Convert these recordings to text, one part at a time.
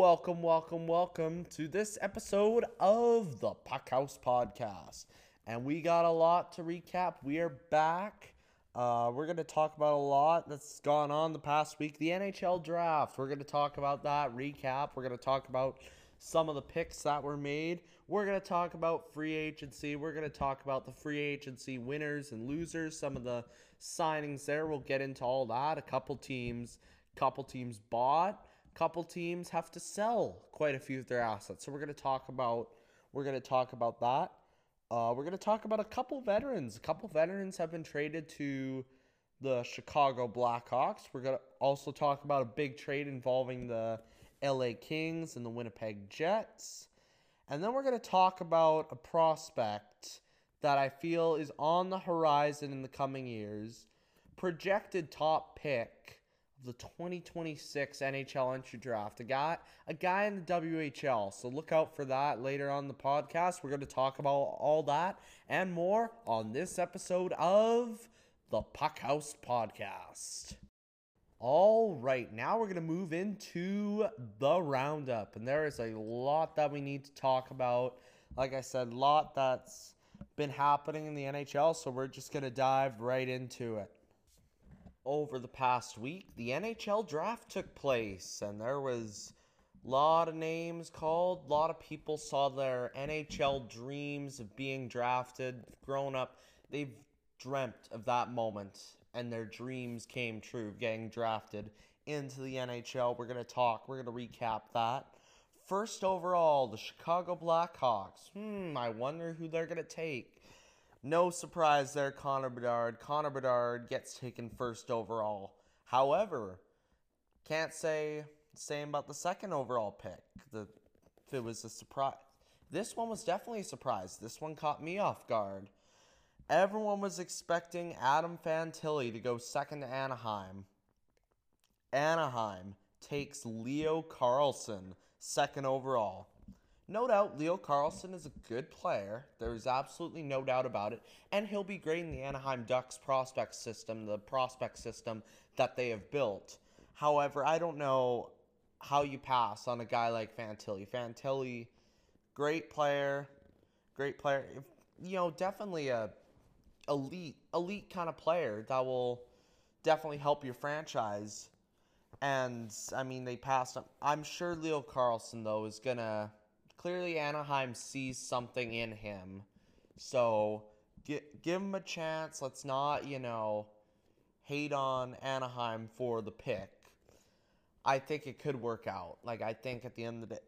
Welcome, welcome, welcome to this episode of the Puck House Podcast. And we got a lot to recap. We are back. Uh, we're going to talk about a lot that's gone on the past week. The NHL draft. We're going to talk about that, recap. We're going to talk about some of the picks that were made. We're going to talk about free agency. We're going to talk about the free agency winners and losers, some of the signings there. We'll get into all that. A couple teams, couple teams bought couple teams have to sell quite a few of their assets. So we're going to talk about we're going to talk about that. Uh, we're going to talk about a couple veterans. A couple veterans have been traded to the Chicago Blackhawks. We're going to also talk about a big trade involving the LA Kings and the Winnipeg Jets. And then we're going to talk about a prospect that I feel is on the horizon in the coming years. Projected top pick the 2026 NHL entry draft. A guy, a guy in the WHL. So look out for that later on the podcast. We're going to talk about all that and more on this episode of the Puck House Podcast. All right, now we're going to move into the roundup, and there is a lot that we need to talk about. Like I said, a lot that's been happening in the NHL, so we're just going to dive right into it over the past week, the NHL draft took place, and there was a lot of names called. A lot of people saw their NHL dreams of being drafted. Grown up, they've dreamt of that moment, and their dreams came true, getting drafted into the NHL. We're going to talk, we're going to recap that. First overall, the Chicago Blackhawks. Hmm, I wonder who they're going to take. No surprise there, Connor Bedard. Connor Bedard gets taken first overall. However, can't say same about the second overall pick. The if it was a surprise. This one was definitely a surprise. This one caught me off guard. Everyone was expecting Adam Fantilli to go second to Anaheim. Anaheim takes Leo Carlsson second overall. No doubt, Leo Carlsson is a good player. There's absolutely no doubt about it. And he'll be great in the Anaheim Ducks prospect system, the prospect system that they have built. However, I don't know how you pass on a guy like Fantilli. Fantilli, great player, great player. You know, definitely a elite, elite kind of player that will definitely help your franchise. And I mean, they passed him. I'm sure Leo Carlsson though is gonna clearly Anaheim sees something in him. So give give him a chance. Let's not, you know, hate on Anaheim for the pick. I think it could work out. Like I think at the end of the day,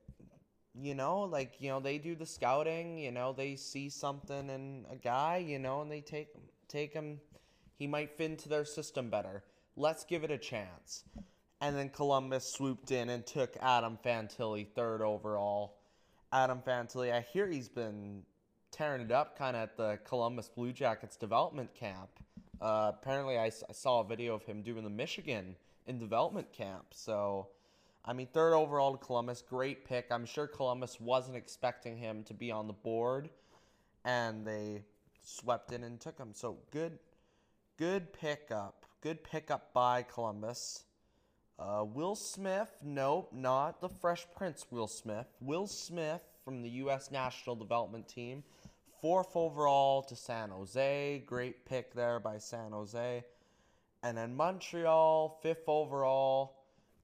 you know, like you know, they do the scouting. You know, they see something in a guy. You know, and they take take him. He might fit into their system better. Let's give it a chance. And then Columbus swooped in and took Adam Fantilli third overall. Adam Fantilli. I hear he's been tearing it up kind of at the Columbus Blue Jackets development camp. Uh, apparently, I, I saw a video of him doing the Michigan in development camp. So, I mean, third overall to Columbus, great pick. I'm sure Columbus wasn't expecting him to be on the board, and they swept in and took him. So good, good pickup. Good pickup by Columbus. Uh, Will Smith, nope, not the Fresh Prince Will Smith. Will Smith from the U.S. National Development Team, fourth overall to San Jose. Great pick there by San Jose. And then Montreal, fifth overall.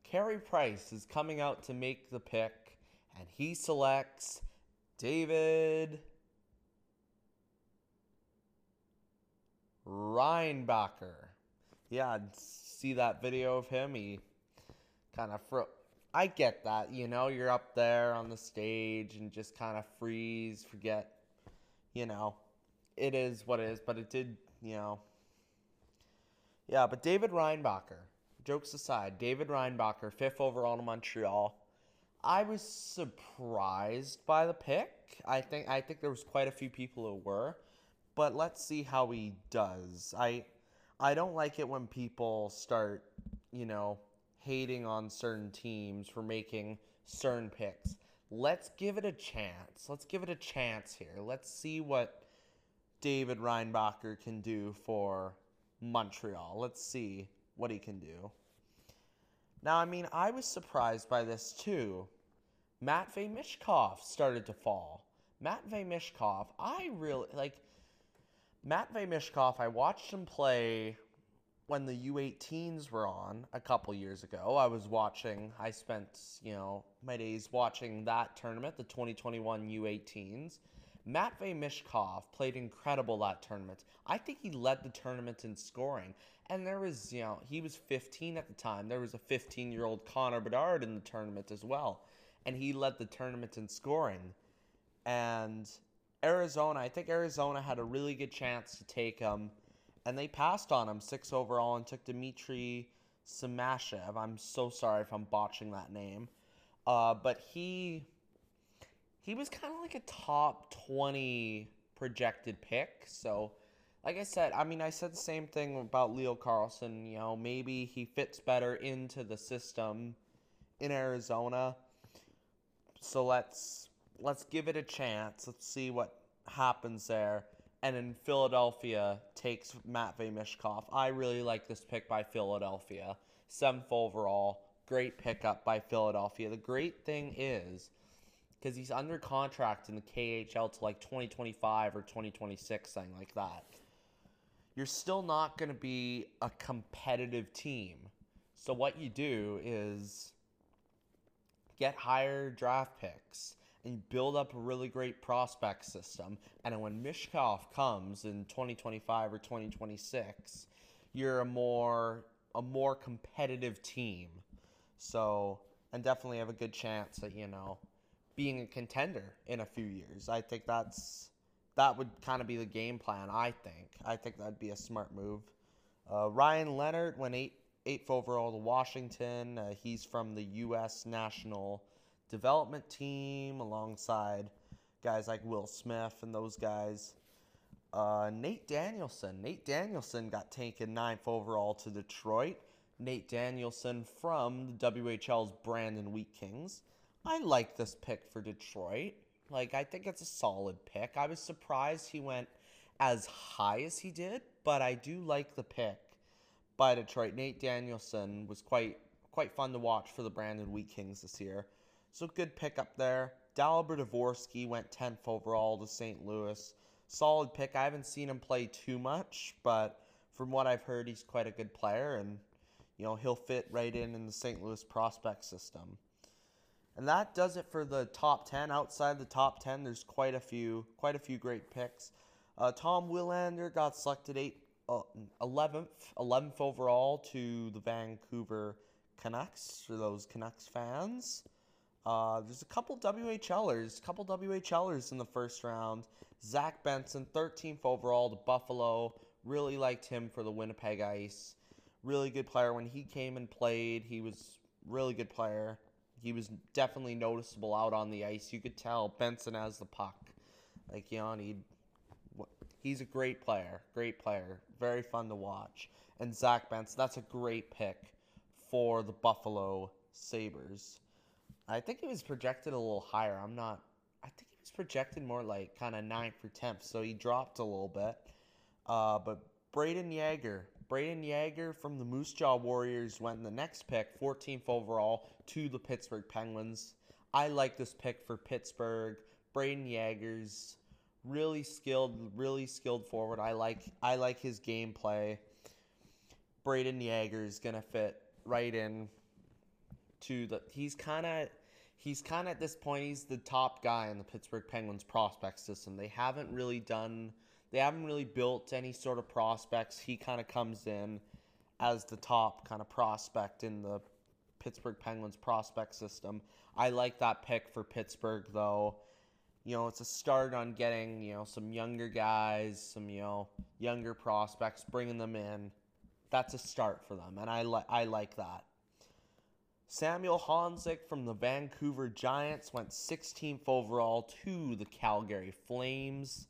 Carey Price is coming out to make the pick, and he selects David Reinbacher. Yeah, see that video of him. He kind of fro. I get that, you know, you're up there on the stage and just kind of freeze, forget, you know, it is what it is, but it did, you know. Yeah, but David Reinbacher, jokes aside, David Reinbacher, fifth overall to Montreal. I was surprised by the pick. I think I think there was quite a few people who were, but let's see how he does. I I don't like it when people start, you know, hating on certain teams for making certain picks. Let's give it a chance. Let's give it a chance here. Let's see what David Reinbacher can do for Montreal. Let's see what he can do. Now, I mean, I was surprised by this too. Matvey Michkov started to fall. Matvey Michkov, I really like Matvey Michkov. I watched him play when the U18s were on a couple years ago. I was watching, I spent, you know, my days watching that tournament, the 2021 U18s. Matvey Michkov played incredible that tournament. I think he led the tournament in scoring. And there was, you know, he was 15 at the time. There was a 15 year old Connor Bedard in the tournament as well. And he led the tournament in scoring. And Arizona, I think Arizona had a really good chance to take him. And they passed on him six overall and took Dmitry Simashev. I'm so sorry if I'm botching that name. Uh, but he he was kind of like a top 20 projected pick. So, like I said, I mean, I said the same thing about Leo Carlsson. You know, maybe he fits better into the system in Arizona. So let's let's give it a chance. Let's see what happens there. And in Philadelphia takes Matvey Michkov. I really like this pick by Philadelphia. Seventh overall. Great pickup by Philadelphia. The great thing is because he's under contract in the KHL to like 2025 or 2026, something like that. You're still not going to be a competitive team. So, what you do is get higher draft picks and build up a really great prospect system. And when Michkov comes in 2025 or 2026, you're a more a more competitive team. So, and definitely have a good chance at, you know, being a contender in a few years. I think that's that would kind of be the game plan. I think. I think that'd be a smart move. Uh, Ryan Leonard went eight eighth overall to Washington. Uh, he's from the U.S. national development team alongside guys like Will Smith and those guys. Uh, Nate Danielson. Nate Danielson got taken ninth overall to Detroit. Nate Danielson from the WHL's Brandon Wheat Kings. I like this pick for Detroit. Like, I think it's a solid pick. I was surprised he went as high as he did, but I do like the pick by Detroit. Nate Danielson was quite quite fun to watch for the Brandon Wheat Kings this year. So good pick up there. Dalibor Dvorsky went 10th overall to St. Louis. Solid pick. I haven't seen him play too much, but from what I've heard, he's quite a good player, and you know he'll fit right in in the St. Louis prospect system. And that does it for the top 10. Outside the top 10, there's quite a few, quite a few great picks. Uh, Tom Willander got selected eight, uh, 11th, 11th overall to the Vancouver Canucks for those Canucks fans. Uh, there's a couple WHLers, couple WHLers in the first round. Zach Benson, 13th overall to Buffalo. Really liked him for the Winnipeg Ice. Really good player when he came and played. He was really good player. He was definitely noticeable out on the ice. You could tell Benson has the puck. Like he he's a great player, great player, very fun to watch. And Zach Benson, that's a great pick for the Buffalo Sabres. I think he was projected a little higher. I'm not. I think he was projected more like kind of ninth or tenth, so he dropped a little bit. Uh, but Brayden Yager, Brayden Yager from the Moose Jaw Warriors went in the next pick, 14th overall, to the Pittsburgh Penguins. I like this pick for Pittsburgh. Brayden Yager's really skilled, really skilled forward. I like I like his gameplay. Brayden Yager's gonna fit right in to the he's kinda he's kinda at this point he's the top guy in the Pittsburgh Penguins prospect system. They haven't really done they haven't really built any sort of prospects. He kind of comes in as the top kind of prospect in the Pittsburgh Penguins prospect system. I like that pick for Pittsburgh, though. You know, it's a start on getting, you know, some younger guys, some, you know, younger prospects, bringing them in. That's a start for them, and I, li- I like that. Samuel Honzek from the Vancouver Giants went 16th overall to the Calgary Flames.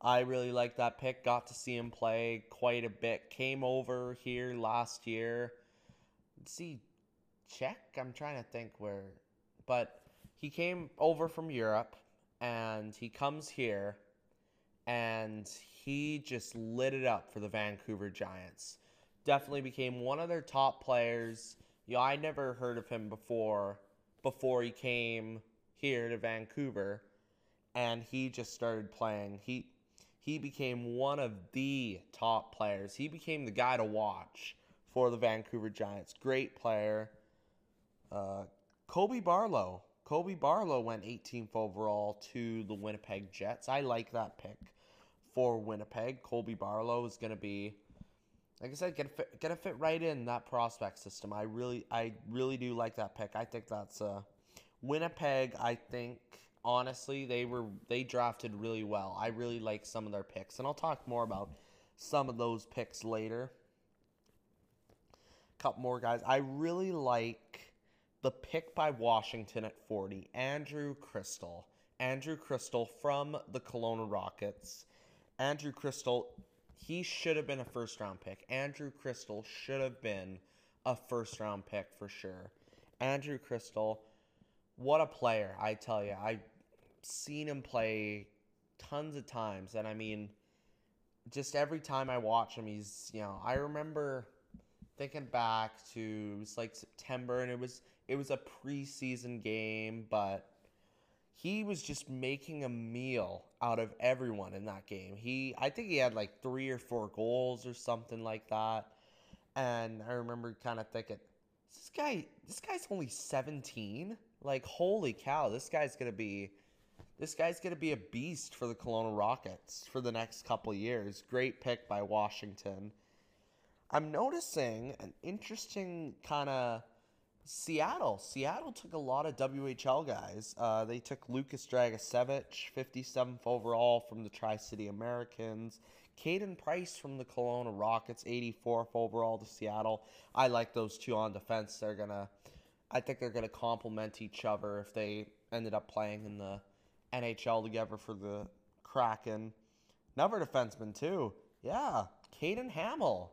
I really like that pick. Got to see him play quite a bit. Came over here last year. Let's see, Czech. I'm trying to think where, but he came over from Europe, and he comes here, and he just lit it up for the Vancouver Giants. Definitely became one of their top players. You know, I never heard of him before before he came here to Vancouver and he just started playing. He he became one of the top players. He became the guy to watch for the Vancouver Giants. Great player. Uh, Colby Barlow. Colby Barlow went 18th overall to the Winnipeg Jets. I like that pick for Winnipeg. Colby Barlow is going to be, like I said, gonna fit, gonna fit right in that prospect system. I really, I really do like that pick. I think that's uh, Winnipeg. I think honestly they were they drafted really well. I really like some of their picks, and I'll talk more about some of those picks later. A couple more guys. I really like the pick by Washington at 40, Andrew Cristall. Andrew Cristall from the Kelowna Rockets. Andrew Cristall, he should have been a first round pick. Andrew Cristall should have been a first round pick for sure. Andrew Cristall, what a player, I tell you. I've seen him play tons of times, and I mean, just every time I watch him, he's, you know, I remember thinking back to it was like September and it was it was a preseason game, but he was just making a meal out of everyone in that game. He I think he had like 3 or 4 goals or something like that. And I remember kind of thinking this guy this guy's only 17. Like holy cow, this guy's going to be this guy's going to be a beast for the Kelowna Rockets for the next couple years. Great pick by Washington. I'm noticing an interesting kind of Seattle. Seattle took a lot of WHL guys. Uh, they took Lukas Dragicevic, 57th overall from the Tri City Americans. Caden Price from the Kelowna Rockets, 84th overall to Seattle. I like those two on defense. They're gonna, I think they're gonna complement each other if they ended up playing in the NHL together for the Kraken. Another defenseman too. Yeah, Kaden Hammell,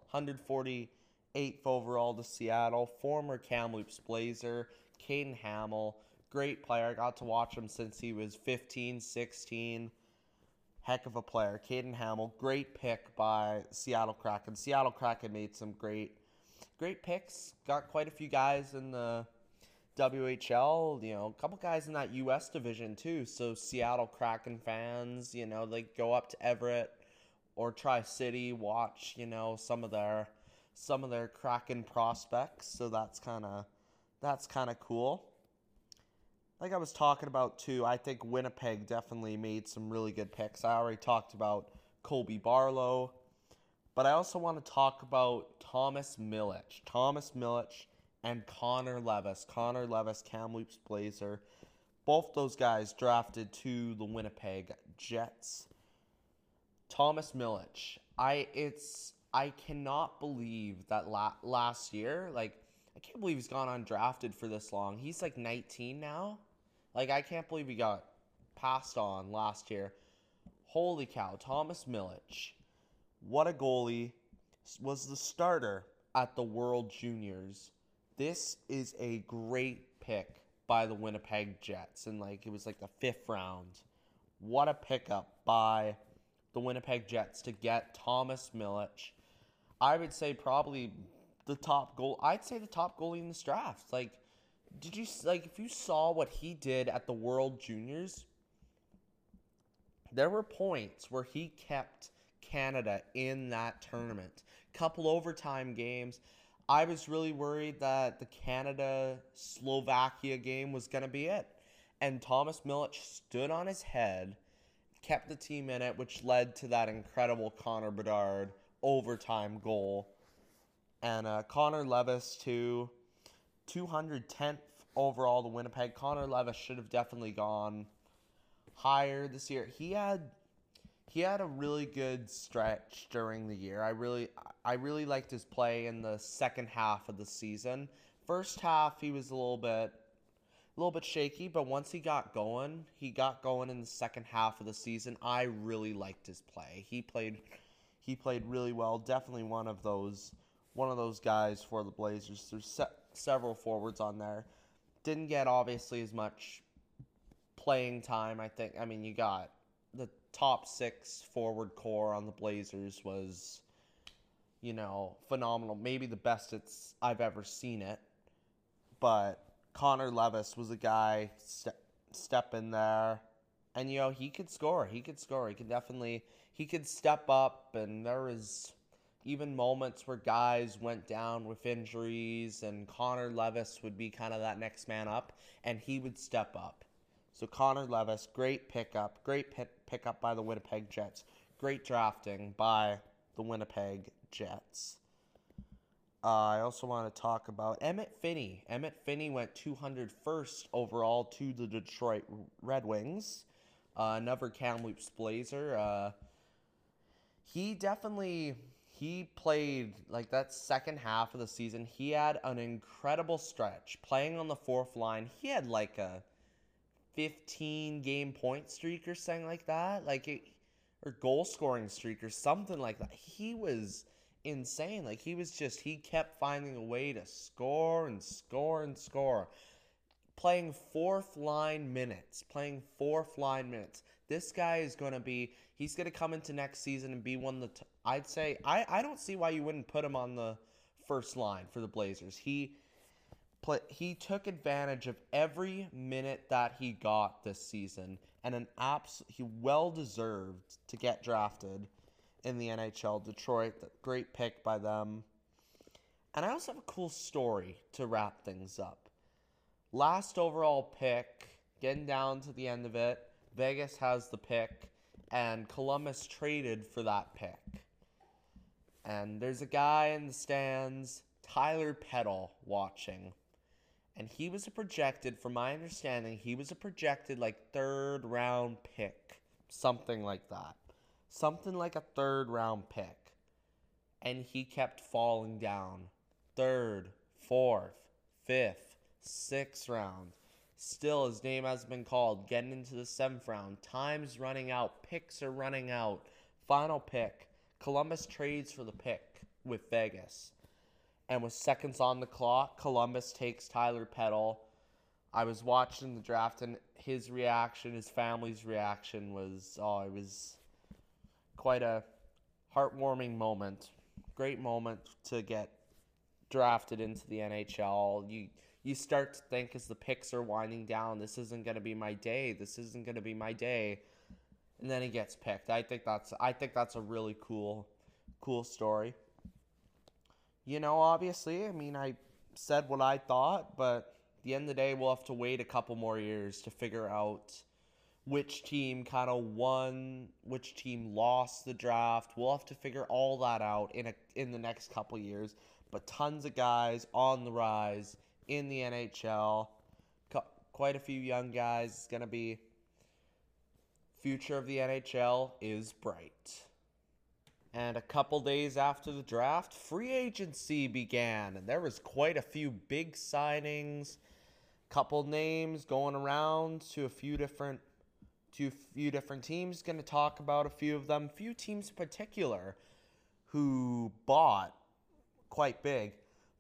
148th overall to Seattle, former Kamloops Blazer. Kaden Hammell, great player. I got to watch him since he was 15, 16. Heck of a player. Kaden Hammell, great pick by Seattle Kraken. Seattle Kraken made some great, great picks. Got quite a few guys in the WHL, you know, a couple guys in that US division too. So Seattle Kraken fans, you know, they go up to Everett or Tri City, watch you know some of their some of their Kraken prospects. So that's kind of that's kind of cool. Like I was talking about too, I think Winnipeg definitely made some really good picks. I already talked about Colby Barlow, but I also want to talk about Thomas Milic. Thomas Milic and Connor Levis. Connor Levis, Kamloops Blazer. Both those guys drafted to the Winnipeg Jets. Thomas Milic. I it's I cannot believe that la- last year, like I can't believe he's gone undrafted for this long. He's like 19 now. Like I can't believe he got passed on last year. Holy cow, Thomas Milic. What a goalie. Was the starter at the World Juniors. This is a great pick by the Winnipeg Jets and like it was like the 5th round. What a pickup by the Winnipeg Jets to get Thomas Milic. I would say probably the top goal. I'd say the top goalie in this draft. Like, did you like if you saw what he did at the World Juniors? There were points where he kept Canada in that tournament. Couple overtime games. I was really worried that the Canada Slovakia game was going to be it. And Thomas Milic stood on his head kept the team in it, which led to that incredible Connor Bedard overtime goal. And uh, Connor Levis to 210th overall to Winnipeg. Connor Levis should have definitely gone higher this year. He had he had a really good stretch during the year. I really I really liked his play in the second half of the season. First half he was a little bit a little bit shaky, but once he got going, he got going in the second half of the season. I really liked his play. He played he played really well. Definitely one of those one of those guys for the Blazers. There's se- several forwards on there. Didn't get obviously as much playing time. I think. I mean, you got the top six forward core on the Blazers was, you know, phenomenal. Maybe the best it's I've ever seen it. But Connor Levis was a guy step step in there, and you know he could score. He could score. He could definitely he could step up, and there was even moments where guys went down with injuries, and Connor Levis would be kind of that next man up, and he would step up. So Connor Levis, great pickup, great pick, pickup by the Winnipeg Jets, great drafting by the Winnipeg Jets. Uh, I also want to talk about Emmitt Finnie. Emmitt Finnie went 201st overall to the Detroit Red Wings. Uh, another Kamloops Blazer. Uh, he definitely he played like that second half of the season. He had an incredible stretch playing on the fourth line. He had like a 15 game point streak or something like that, like it, or goal scoring streak or something like that. He was insane. Like he was just he kept finding a way to score and score and score. Playing fourth line minutes, playing fourth line minutes. This guy is going to be he's going to come into next season and be one of the t- I'd say I I don't see why you wouldn't put him on the first line for the Blazers. He play, he took advantage of every minute that he got this season and an abs he well deserved to get drafted in the NHL. Detroit, great pick by them. And I also have a cool story to wrap things up. Last overall pick, getting down to the end of it, Vegas has the pick, and Columbus traded for that pick. And there's a guy in the stands, Tyler Peddle, watching. And he was a projected, from my understanding, he was a projected like third round pick. Something like that. Something like a third round pick. And he kept falling down. Third, fourth, fifth, sixth round. Still, his name has been called. Getting into the seventh round. Time's running out. Picks are running out. Final pick. Columbus trades for the pick with Vegas. And with seconds on the clock, Columbus takes Tyler Peddle. I was watching the draft, and his reaction, his family's reaction was oh, it was quite a heartwarming moment. Great moment to get drafted into the NHL. You you start to think as the picks are winding down, this isn't going to be my day. This isn't going to be my day. And then he gets picked. I think that's I think that's a really cool cool story. You know, obviously, I mean, I said what I thought, but at the end of the day, we'll have to wait a couple more years to figure out which team kind of won, which team lost the draft. We'll have to figure all that out in a in the next couple years. But tons of guys on the rise in the NHL. Quite a few young guys. It's going to be future of the NHL is bright. And a couple days after the draft, free agency began, and there was quite a few big signings, couple names going around to a few different to a few different teams. Going to talk about a few of them, few teams in particular who bought quite big.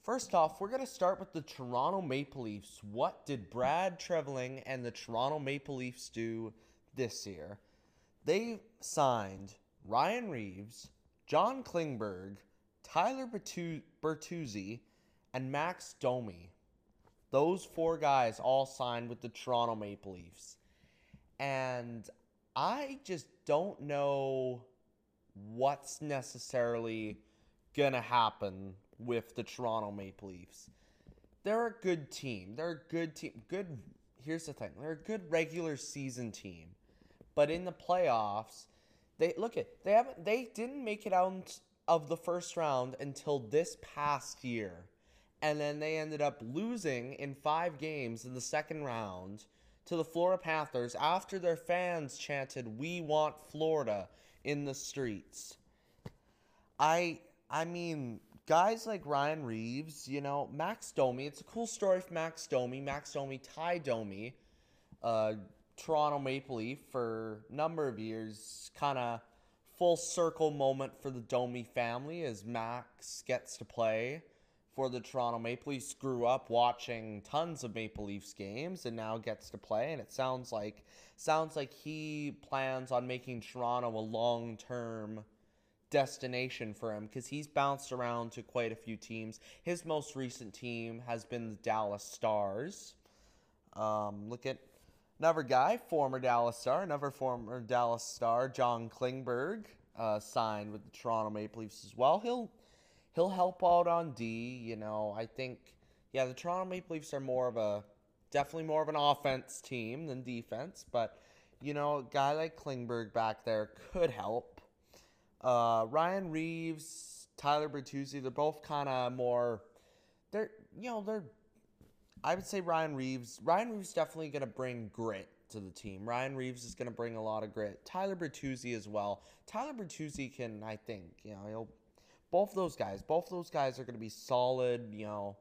First off, we're going to start with the Toronto Maple Leafs. What did Brad Treliving and the Toronto Maple Leafs do this year? They signed Ryan Reaves, John Klingberg, Tyler Bertuzzi, and Max Domi. Those four guys all signed with the Toronto Maple Leafs. And I just don't know what's necessarily going to happen with the Toronto Maple Leafs. They're a good team. They're a good team. Good. Here's the thing. They're a good regular season team, but in the playoffs, they look at they haven't. They didn't make it out of the first round until this past year, and then they ended up losing in five games in the second round to the Florida Panthers after their fans chanted "We want Florida" in the streets. I I mean, guys like Ryan Reaves, you know, Max Domi. It's a cool story for Max Domi. Max Domi, Ty Domi, uh, Toronto Maple Leaf for a number of years. Kind of full circle moment for the Domi family as Max gets to play for the Toronto Maple Leafs. Grew up watching tons of Maple Leafs games and now gets to play. And it sounds like sounds like he plans on making Toronto a long term destination for him because he's bounced around to quite a few teams. His most recent team has been the Dallas Stars. Um, look at another guy, former Dallas Star, another former Dallas Star, John Klingberg, uh, signed with the Toronto Maple Leafs as well. He'll he'll help out on D. You know, I think yeah, the Toronto Maple Leafs are more of a definitely more of an offense team than defense, but you know, a guy like Klingberg back there could help. Uh, Ryan Reaves, Tyler Bertuzzi, they're both kind of more. They're you know they're. I would say Ryan Reaves. Ryan Reaves definitely going to bring grit to the team. Ryan Reaves is going to bring a lot of grit. Tyler Bertuzzi as well. Tyler Bertuzzi can, I think, you know. Both those guys, both those guys are going to be solid, you know,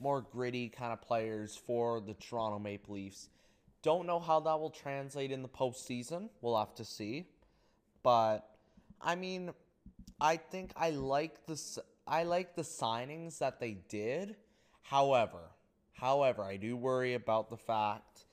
more gritty kind of players for the Toronto Maple Leafs. Don't know how that will translate in the postseason. We'll have to see. But I mean, I think I like the I like the signings that they did. However, however, I do worry about the fact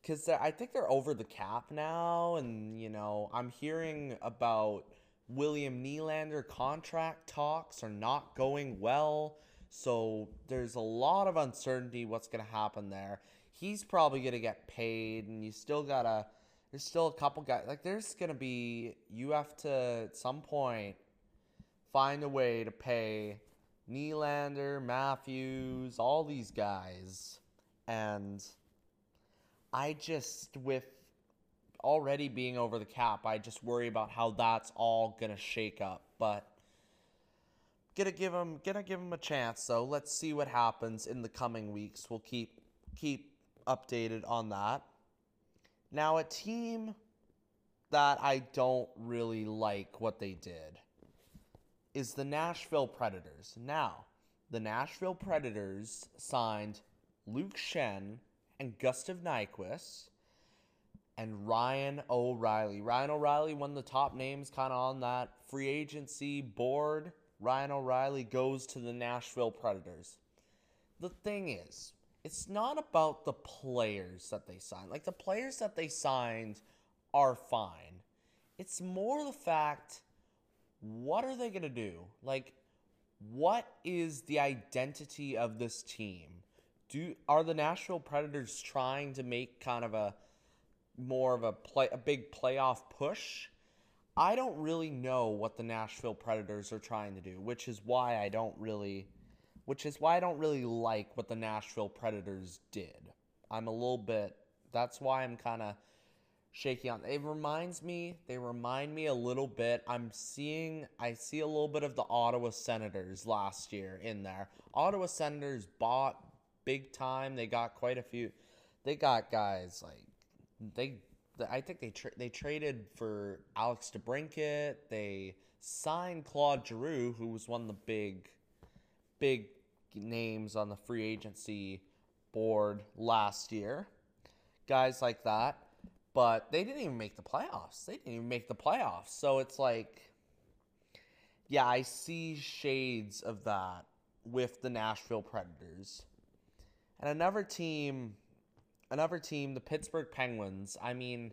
because I think they're over the cap now, and you know I'm hearing about William Nylander contract talks are not going well. So there's a lot of uncertainty what's going to happen there. He's probably going to get paid, and you still got to. There's still a couple guys. Like, there's to be. You have to, at some point, find a way to pay Nylander, Matthews, all these guys. And I just, with already being over the cap, I just worry about how that's all to shake up. But gonna give him gonna give him a chance so let's see what happens in the coming weeks we'll keep keep updated on that now a team that i don't really like what they did is the nashville predators now the nashville predators signed luke schenn and gustav nyquist and Ryan O'Reilly. Ryan O'Reilly, one of the top names kind of on that free agency board. Ryan O'Reilly goes to the Nashville Predators. The thing is, it's not about the players that they signed. Like the players that they signed are fine. It's more the fact what are they going to do? Like what is the identity of this team? Do are the Nashville Predators trying to make kind of a more of a play a big playoff push? I don't really know what the Nashville Predators are trying to do, which is why I don't really which is why I don't really like what the Nashville Predators did. I'm a little bit that's why I'm kind of shaky on. It reminds me, they remind me a little bit. I'm seeing I see a little bit of the Ottawa Senators last year in there. Ottawa Senators bought big time. They got quite a few. They got guys like they I think they tra- they traded for Alex DeBrincat. They signed Claude Giroux, who was one of the big, big names on the free agency board last year. Guys like that, but they didn't even make the playoffs. They didn't even make the playoffs. So it's like, yeah, I see shades of that with the Nashville Predators, and another team another team, the Pittsburgh Penguins, I mean,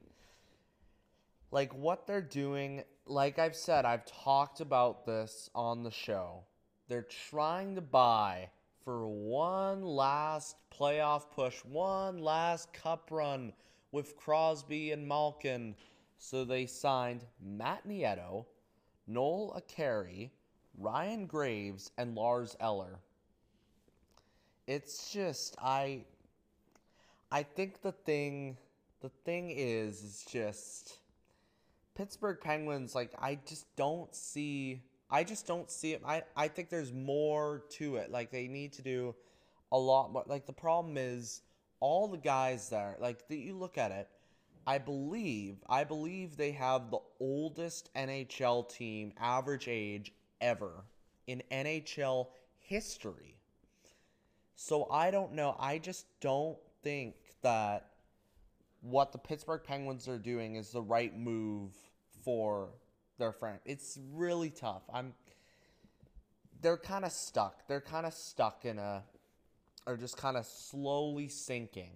like what they're doing, like I've said, I've talked about this on the show. They're trying to buy for one last playoff push, one last cup run with Crosby and Malkin. So they signed Matt Nieto, Noel Acciari, Ryan Graves, and Lars Eller. It's just I I think the thing the thing is is just Pittsburgh Penguins like I just don't see I just don't see it. I I think there's more to it. Like they need to do a lot more. Like the problem is all the guys there. Like that you look at it, I believe I believe they have the oldest NHL team average age ever in NHL history. So I don't know. I just don't think that what the Pittsburgh Penguins are doing is the right move for their friend. It's really tough. I'm they're kind of stuck. They're kind of stuck in a or just kind of slowly sinking.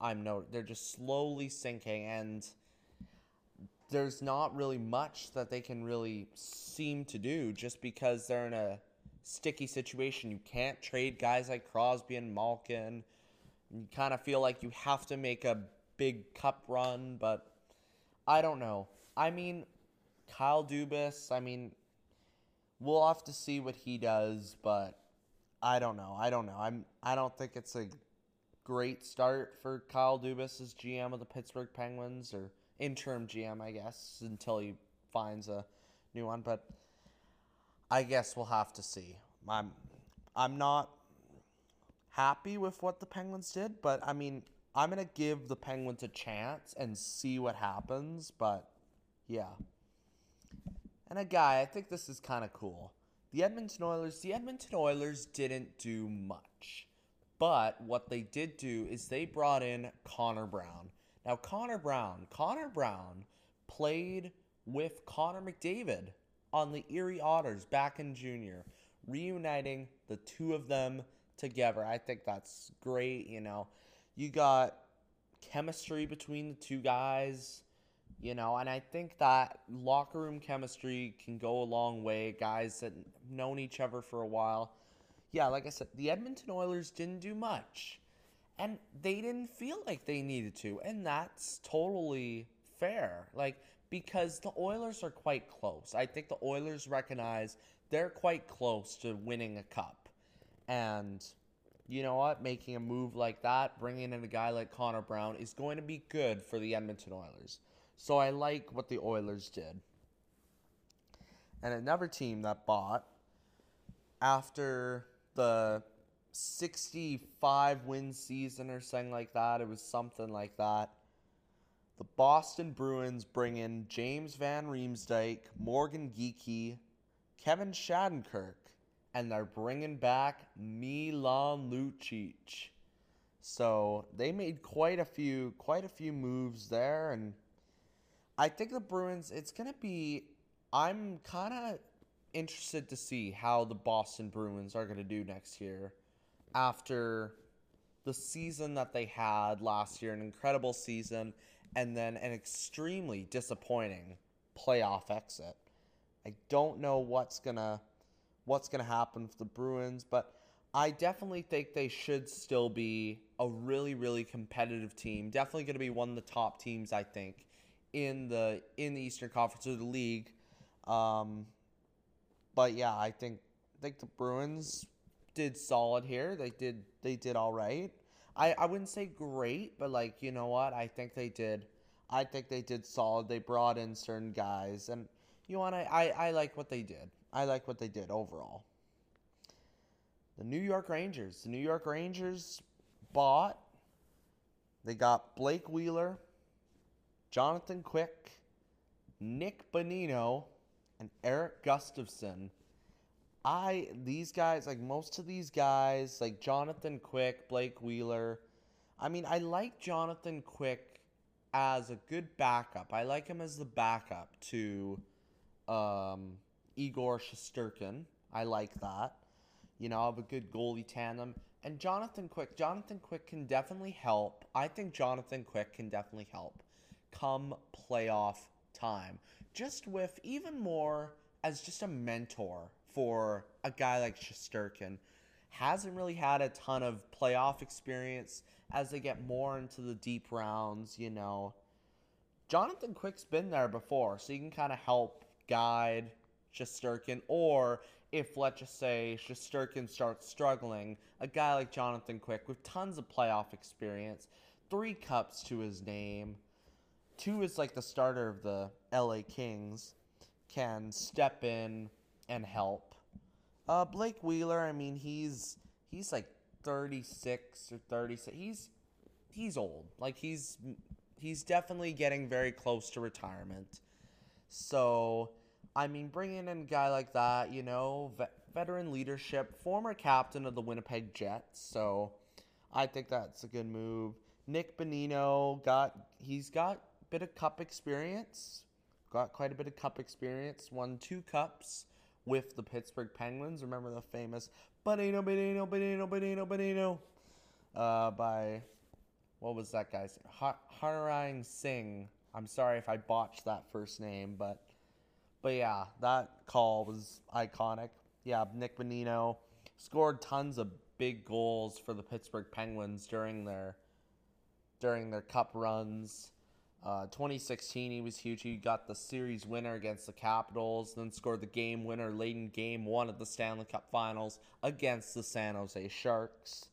I'm no they're just slowly sinking and there's not really much that they can really seem to do just because they're in a sticky situation. You can't trade guys like Crosby and Malkin You kind of feel like you have to make a big cup run, but I don't know. I mean, Kyle Dubas, I mean, we'll have to see what he does, but I don't know. I don't know. I'm I don't think it's a great start for Kyle Dubas as GM of the Pittsburgh Penguins or interim GM, I guess, until he finds a new one, but I guess we'll have to see. I'm I'm not happy with what the Penguins did, but I mean, I'm going to give the Penguins a chance and see what happens, but yeah. And a guy, I think this is kind of cool. The Edmonton Oilers, the Edmonton Oilers didn't do much. But what they did do is they brought in Connor Brown. Now Connor Brown, Connor Brown played with Connor McDavid on the Erie Otters back in junior, reuniting the two of them together. I think that's great, you know. You got chemistry between the two guys you know, and I think that locker room chemistry can go a long way. Guys that known each other for a while. Yeah, like I said, the Edmonton Oilers didn't do much. And they didn't feel like they needed to. And that's totally fair. Like, because the Oilers are quite close. I think the Oilers recognize they're quite close to winning a cup. And you know what? Making a move like that, bringing in a guy like Connor Brown, is going to be good for the Edmonton Oilers. So I like what the Oilers did. And another team that bought after the 65 win season or something like that, it was something like that. The Boston Bruins bring in James Van Riemsdyk, Morgan Geekie, Kevin Shattenkirk, and they're bringing back Milan Lucic. So they made quite a few, quite a few moves there, and I think the Bruins, it's going to be. I'm kind of interested to see how the Boston Bruins are going to do next year after the season that they had last year, an incredible season, and then an extremely disappointing playoff exit. I don't know what's gonna what's gonna happen for the Bruins, but I definitely think they should still be a really, really competitive team. Definitely gonna be one of the top teams, I think, in the in the Eastern Conference of the league. Um, but yeah, I think I think the Bruins did solid here. They did they did all right. I, I wouldn't say great, but like you know what? I think they did. I think they did solid. They brought in certain guys, and you want I, I I like what they did. I like what they did overall. The New York Rangers. The New York Rangers bought. They got Blake Wheeler, Jonathan Quick, Nick Bonino, and Erik Gustafsson. I these guys like most of these guys like Jonathan Quick, Blake Wheeler. I mean, I like Jonathan Quick as a good backup. I like him as the backup to um, Igor Shesterkin. I like that. You know, I have a good goalie tandem. And Jonathan Quick, Jonathan Quick can definitely help. I think Jonathan Quick can definitely help come playoff time. Just with even more as just a mentor for a guy like Shesterkin. Hasn't really had a ton of playoff experience as they get more into the deep rounds, you know. Jonathan Quick's been there before, so you can kind of help guide Shesterkin. Or if, let's just say, Shesterkin starts struggling, a guy like Jonathan Quick with tons of playoff experience, three cups to his name, two is like the starter of the LA Kings, can step in and help. Uh, Blake Wheeler, I mean, he's he's like 36 or 36. He's he's old. Like he's he's definitely getting very close to retirement. So, I mean, bringing in a guy like that, you know, veteran leadership, former captain of the Winnipeg Jets. So, I think that's a good move. Nick Bonino got he's got bit of cup experience. Got quite a bit of cup experience. Won two cups with the Pittsburgh Penguins. Remember the famous Bonino, Bonino, Bonino, Bonino, Bonino uh, by, what was that guy's name? Harnarayan Singh. I'm sorry if I botched that first name, but but yeah, that call was iconic. Yeah, Nick Bonino scored tons of big goals for the Pittsburgh Penguins during their during their cup runs. Uh, 2016, he was huge. He got the series winner against the Capitals, then scored the game winner late in game one of the Stanley Cup Finals against the San Jose Sharks.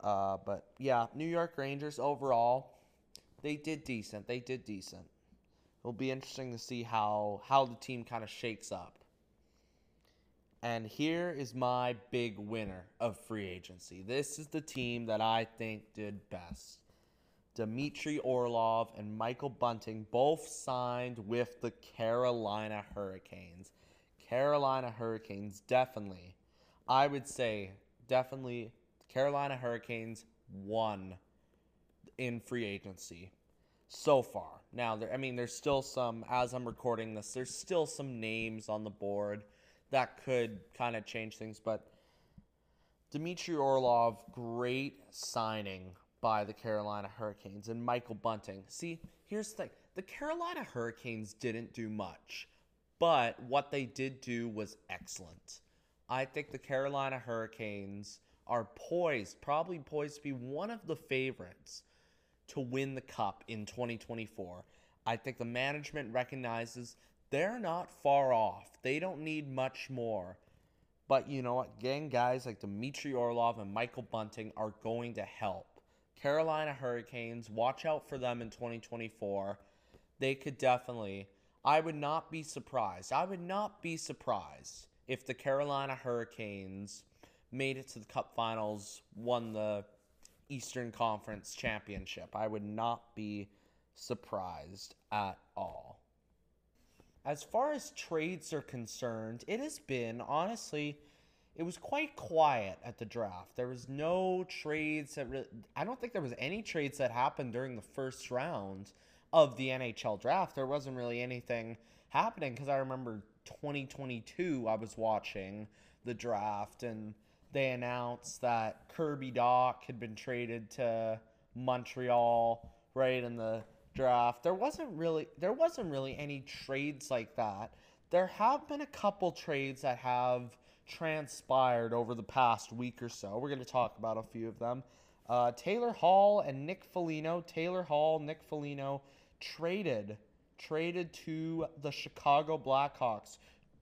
Uh, but yeah, New York Rangers overall, they did decent. They did decent. It'll be interesting to see how how the team kind of shakes up. And here is my big winner of free agency. This is the team that I think did best. Dmitry Orlov and Michael Bunting both signed with the Carolina Hurricanes. Carolina Hurricanes, definitely. I would say, definitely, Carolina Hurricanes won in free agency so far. Now, there, I mean, there's still some, as I'm recording this, there's still some names on the board that could kind of change things, but Dmitry Orlov, great signing by the Carolina Hurricanes and Michael Bunting. See, here's the thing the Carolina Hurricanes didn't do much, but what they did do was excellent. I think the Carolina Hurricanes are poised, probably poised to be one of the favorites to win the cup in 2024. I think the management recognizes they're not far off. They don't need much more. But you know what? Getting guys like Dmitry Orlov and Michael Bunting are going to help. Carolina Hurricanes, watch out for them in 2024. They could definitely, I would not be surprised. I would not be surprised if the Carolina Hurricanes made it to the Cup Finals, won the Eastern Conference Championship. I would not be surprised at all. As far as trades are concerned, it has been, honestly, it was quite quiet at the draft. There was no trades that really, I don't think there was any trades that happened during the first round of the NHL draft. There wasn't really anything happening because I remember 2022 I was watching the draft and they announced that Kirby Dach had been traded to Montreal right in the draft. There wasn't really there wasn't really any trades like that. There have been a couple trades that have transpired over the past week or so. We're going to talk about a few of them. Uh, Taylor Hall and Nick Foligno. Taylor Hall, Nick Foligno traded traded to the Chicago Blackhawks.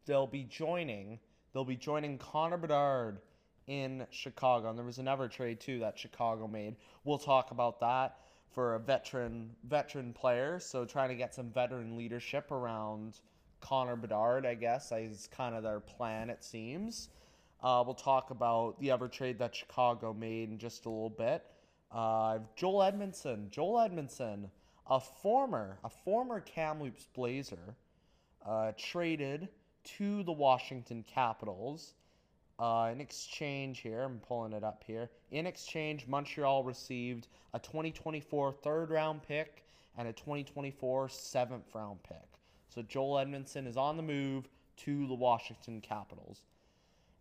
They'll be joining. They'll be joining Connor Bedard in Chicago. And there was another trade too that Chicago made. We'll talk about that for a veteran veteran player. So trying to get some veteran leadership around Connor Bedard, I guess, is kind of their plan, it seems. Uh, we'll talk about the other trade that Chicago made in just a little bit. Uh, Joel Edmondson. Joel Edmondson, a former, a former Kamloops Blazer, uh, traded to the Washington Capitals. Uh, in exchange here, I'm pulling it up here. In exchange, Montreal received a 2024 third round pick and a 2024 seventh round pick. So Joel Edmondson is on the move to the Washington Capitals.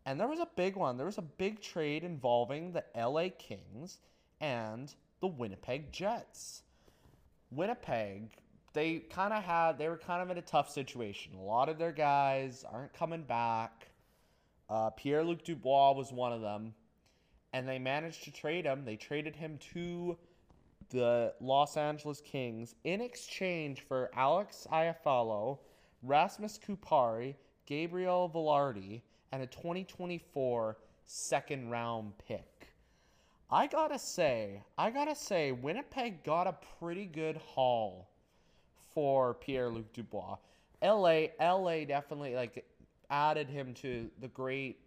And there was a big one. There was a big trade involving the LA Kings and the Winnipeg Jets. Winnipeg, they kind of had, they were kind of in a tough situation. A lot of their guys aren't coming back. Uh, Pierre Luc Dubois was one of them. And they managed to trade him. They traded him to the Los Angeles Kings in exchange for Alex Iafallo, Rasmus Kupari, Gabriel Vilardi, and a 2024 second round pick. I gotta say, I gotta say, Winnipeg got a pretty good haul for Pierre Luc Dubois. LA, LA definitely like added him to the great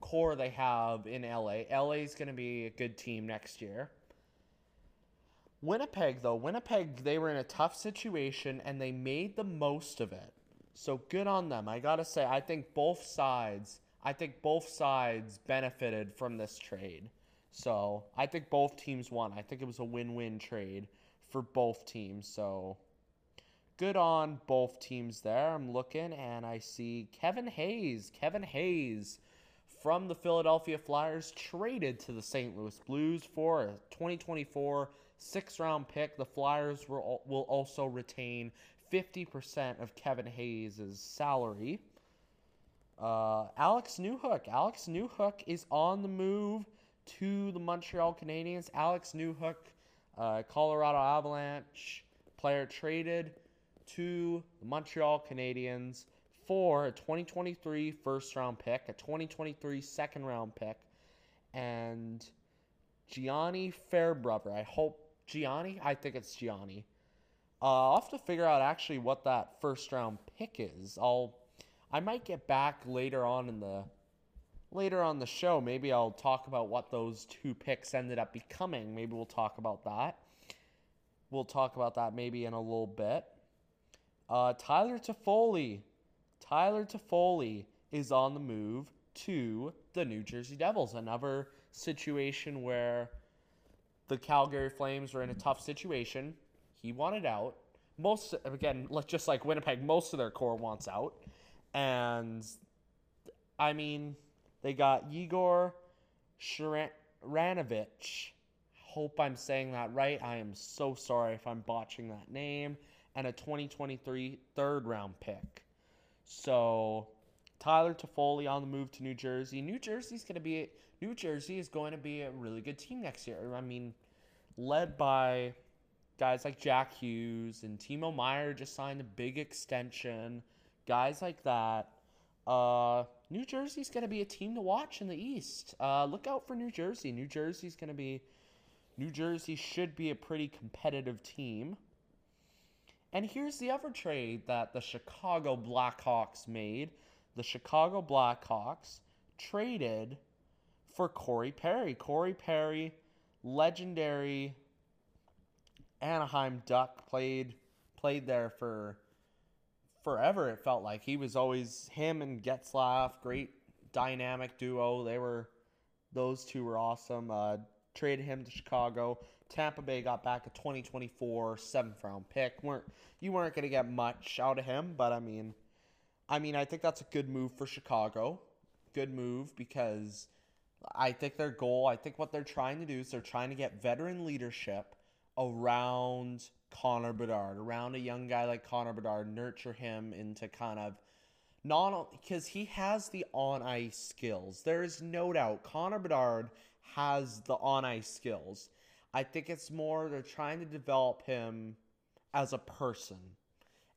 core they have in LA. LA is gonna be a good team next year. Winnipeg, though, Winnipeg, they were in a tough situation and they made the most of it. So good on them. I gotta say, I think both sides, I think both sides benefited from this trade. So I think both teams won. I think it was a win-win trade for both teams. So good on both teams there. I'm looking and I see Kevin Hayes. Kevin Hayes from the Philadelphia Flyers traded to the St. Louis Blues for a 2024 six round pick. The Flyers will, will also retain 50% of Kevin Hayes' salary. Uh, Alex Newhook. Alex Newhook is on the move to the Montreal Canadiens. Alex Newhook, uh, Colorado Avalanche player traded to the Montreal Canadiens for a 2023 first round pick, a 2023 second round pick, and Gianni Fairbrother. I hope Gianni. I think it's Gianni. Uh, I'll have to figure out actually what that first round pick is. I'll I might get back later on in the later on the show. Maybe I'll talk about what those two picks ended up becoming. Maybe we'll talk about that. We'll talk about that maybe in a little bit. Uh, Tyler Toffoli. Tyler Toffoli is on the move to the New Jersey Devils. Another situation where the Calgary Flames were in a tough situation. He wanted out. Most again, just like Winnipeg, most of their core wants out. And I mean, they got Igor Sharangovich. Hope I'm saying that right. I am so sorry if I'm botching that name. And a 2023 third round pick. So Tyler Toffoli on the move to New Jersey. New Jersey's going to be New Jersey is going to be a really good team next year. I mean, led by guys like Jack Hughes and Timo Meier just signed a big extension guys like that. Uh, New Jersey's going to be a team to watch in the East. Uh, look out for New Jersey. New Jersey's going to be. New Jersey should be a pretty competitive team. And here's the other trade that the Chicago Blackhawks made. The Chicago Blackhawks traded for Corey Perry. Corey Perry, legendary Anaheim Duck, played played there for forever. It felt like he was always him and Getzlaf, great dynamic duo. They were those two were awesome. Uh, traded him to Chicago. Tampa Bay got back a 2024 seventh round pick. weren't You weren't going to get much out of him, but I mean, I mean, I think that's a good move for Chicago. Good move because I think their goal, I think what they're trying to do is they're trying to get veteran leadership around Connor Bedard, around a young guy like Connor Bedard, nurture him into kind of not because he has the on ice skills. There is no doubt Connor Bedard has the on ice skills. I think it's more they're trying to develop him as a person.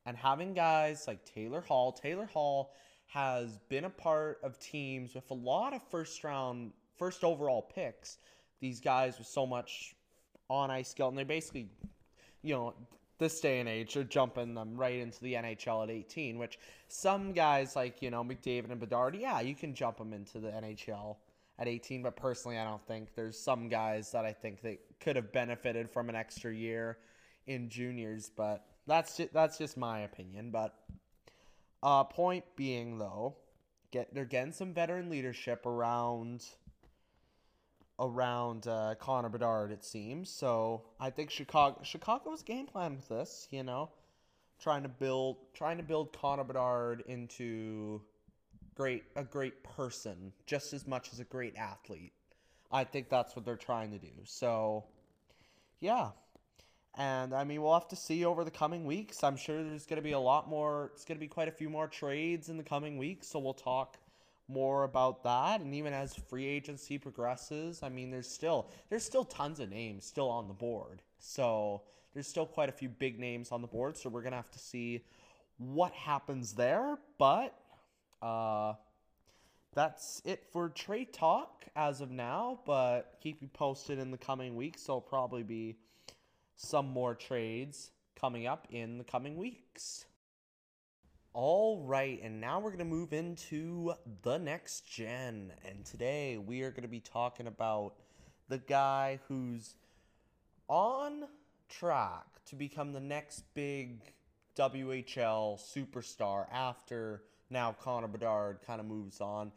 And having guys like Taylor Hall, Taylor Hall has been a part of teams with a lot of first round, first overall picks. These guys with so much on ice skill, and they basically you know, this day and age, they're jumping them right into the NHL at 18, which some guys like, you know, McDavid and Bedard, yeah, you can jump them into the NHL at 18, but personally, I don't think there's some guys that I think that could have benefited from an extra year in juniors, but that's just, that's just my opinion. But uh, point being, though, get they're getting some veteran leadership around around uh, Connor Bedard, it seems. So I think Chicago Chicago's game plan with this, you know, trying to build trying to build Connor Bedard into great a great person just as much as a great athlete. I think that's what they're trying to do. So yeah. And I mean, we'll have to see over the coming weeks. I'm sure there's going to be a lot more. It's going to be quite a few more trades in the coming weeks. So we'll talk more about that and even as free agency progresses i mean there's still there's still tons of names still on the board so there's still quite a few big names on the board so we're gonna have to see what happens there but uh that's it for trade talk as of now but keep you posted in the coming weeks there'll probably be some more trades coming up in the coming weeks all right, and now we're going to move into the next gen. And today we are going to be talking about the guy who's on track to become the next big WHL superstar after now Connor Bedard kind of moves on.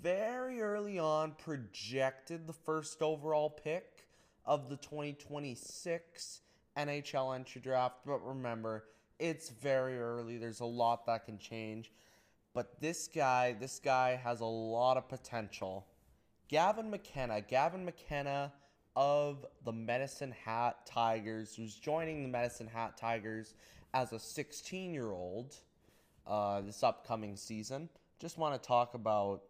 Very early on, projected the first overall pick of the 2026 NHL entry draft. But remember, it's very early. There's a lot that can change. But this guy, this guy has a lot of potential. Gavin McKenna, Gavin McKenna of the Medicine Hat Tigers, who's joining the Medicine Hat Tigers as a 16 year old uh, this upcoming season. just want to talk about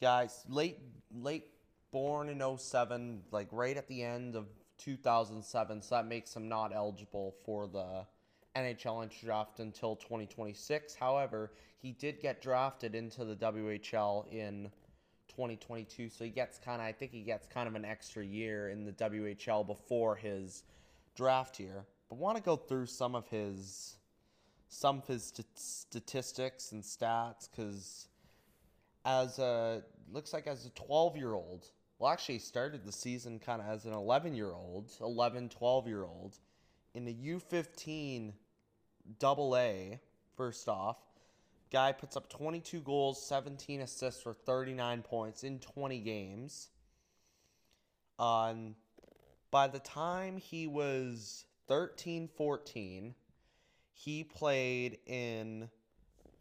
guys late late born in 07, like right at the end of 2007, so that makes him not eligible for the NHL entry draft until 2026. However, he did get drafted into the WHL in 2022, so he gets kind of I think he gets kind of an extra year in the WHL before his draft year. But want to go through some of his some of his st- statistics and stats because as a looks like as a 12 year old well actually started the season kind of as an 11 year old 11 12 year old in the u15 double a first off guy puts up 22 goals 17 assists for 39 points in 20 games on by the time he was 13 14 he played in